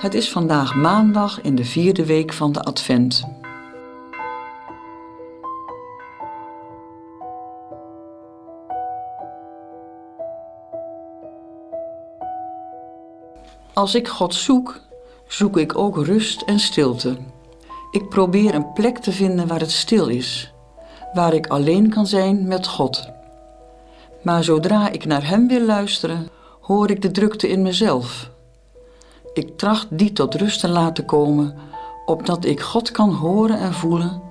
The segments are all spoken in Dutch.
Het is vandaag maandag in de vierde week van de Advent. Als ik God zoek, zoek ik ook rust en stilte. Ik probeer een plek te vinden waar het stil is, waar ik alleen kan zijn met God. Maar zodra ik naar Hem wil luisteren, hoor ik de drukte in mezelf. Ik tracht die tot rust te laten komen, opdat ik God kan horen en voelen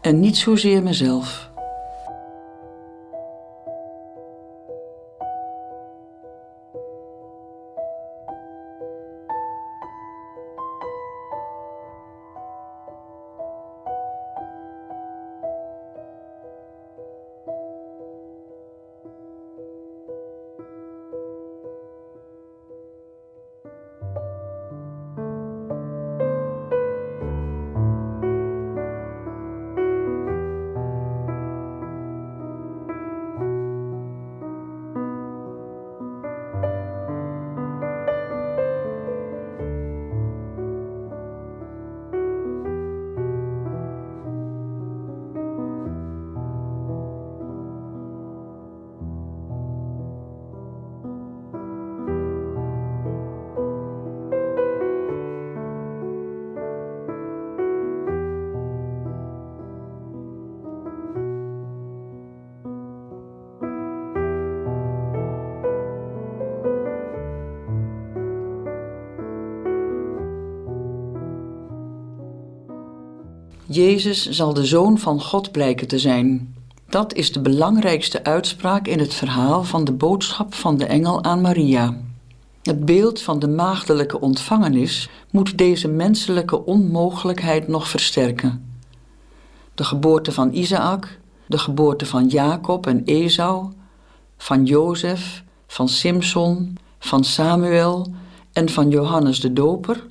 en niet zozeer mezelf. Jezus zal de Zoon van God blijken te zijn. Dat is de belangrijkste uitspraak in het verhaal van de boodschap van de engel aan Maria. Het beeld van de maagdelijke ontvangenis moet deze menselijke onmogelijkheid nog versterken. De geboorte van Isaac, de geboorte van Jacob en Esau, van Jozef, van Simson, van Samuel en van Johannes de Doper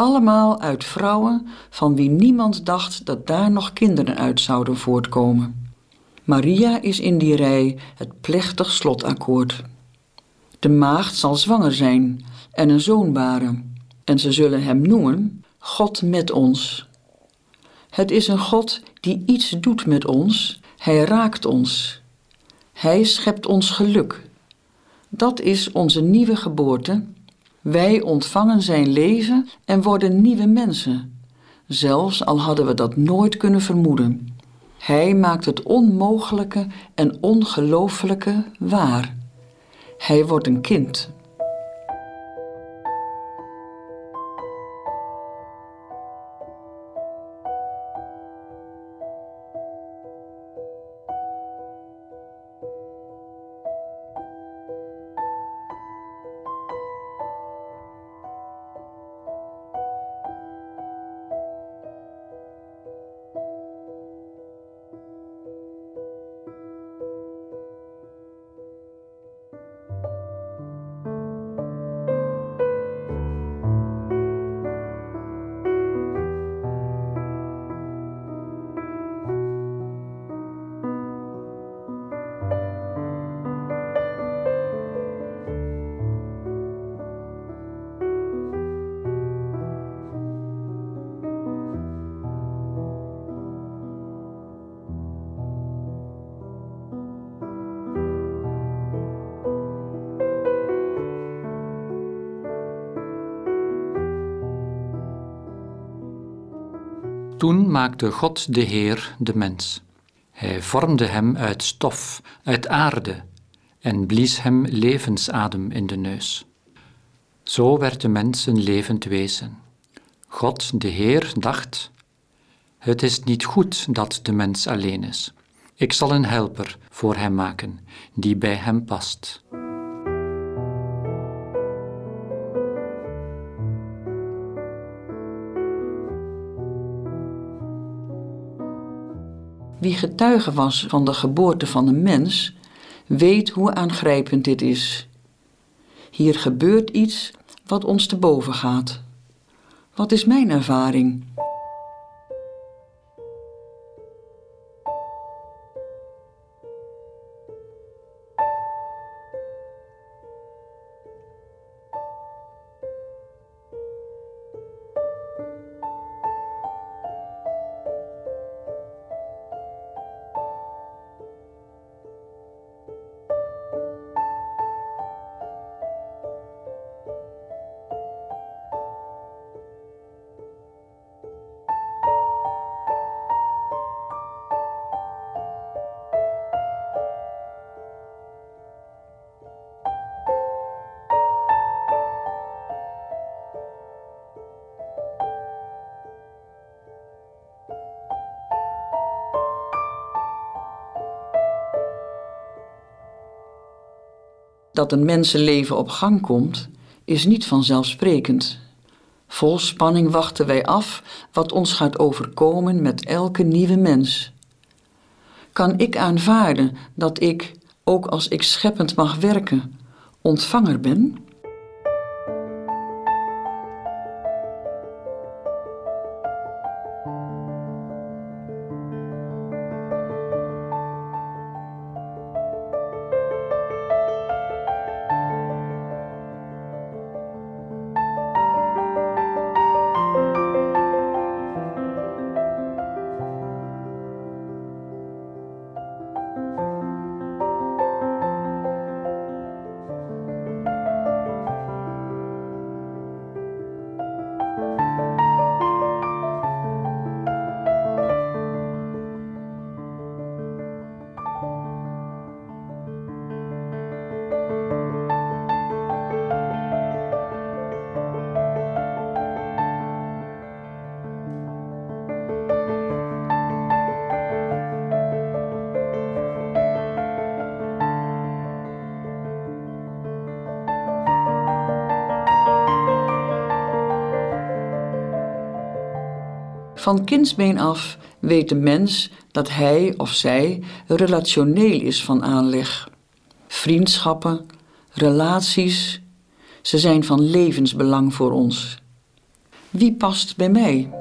allemaal uit vrouwen van wie niemand dacht dat daar nog kinderen uit zouden voortkomen. Maria is in die rij het plechtig slotakkoord. De maagd zal zwanger zijn en een zoon baren, en ze zullen hem noemen God met ons. Het is een God die iets doet met ons, hij raakt ons. Hij schept ons geluk. Dat is onze nieuwe geboorte wij ontvangen zijn leven en worden nieuwe mensen, zelfs al hadden we dat nooit kunnen vermoeden. Hij maakt het onmogelijke en ongelooflijke waar. Hij wordt een kind. Toen maakte God de Heer de mens. Hij vormde hem uit stof, uit aarde, en blies hem levensadem in de neus. Zo werd de mens een levend wezen. God, de Heer, dacht: Het is niet goed dat de mens alleen is. Ik zal een helper voor hem maken, die bij hem past. Wie getuige was van de geboorte van een mens, weet hoe aangrijpend dit is. Hier gebeurt iets wat ons te boven gaat. Wat is mijn ervaring? Dat een mensenleven op gang komt, is niet vanzelfsprekend. Vol spanning wachten wij af wat ons gaat overkomen met elke nieuwe mens. Kan ik aanvaarden dat ik, ook als ik scheppend mag werken, ontvanger ben? Van kindsbeen af weet de mens dat hij of zij relationeel is van aanleg. Vriendschappen, relaties, ze zijn van levensbelang voor ons. Wie past bij mij?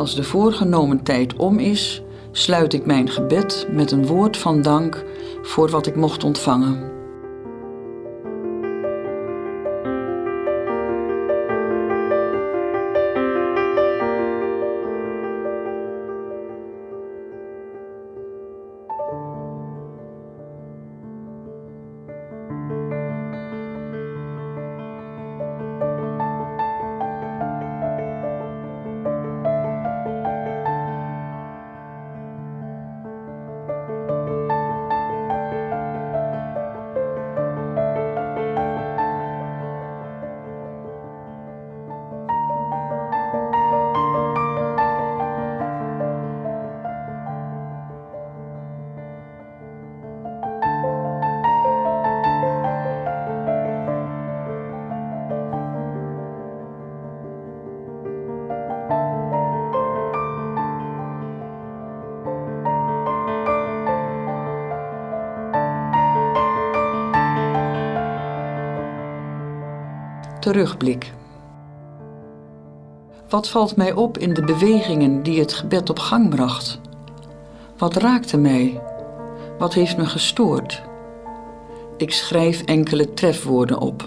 Als de voorgenomen tijd om is, sluit ik mijn gebed met een woord van dank voor wat ik mocht ontvangen. Terugblik. Wat valt mij op in de bewegingen die het gebed op gang bracht? Wat raakte mij? Wat heeft me gestoord? Ik schrijf enkele trefwoorden op.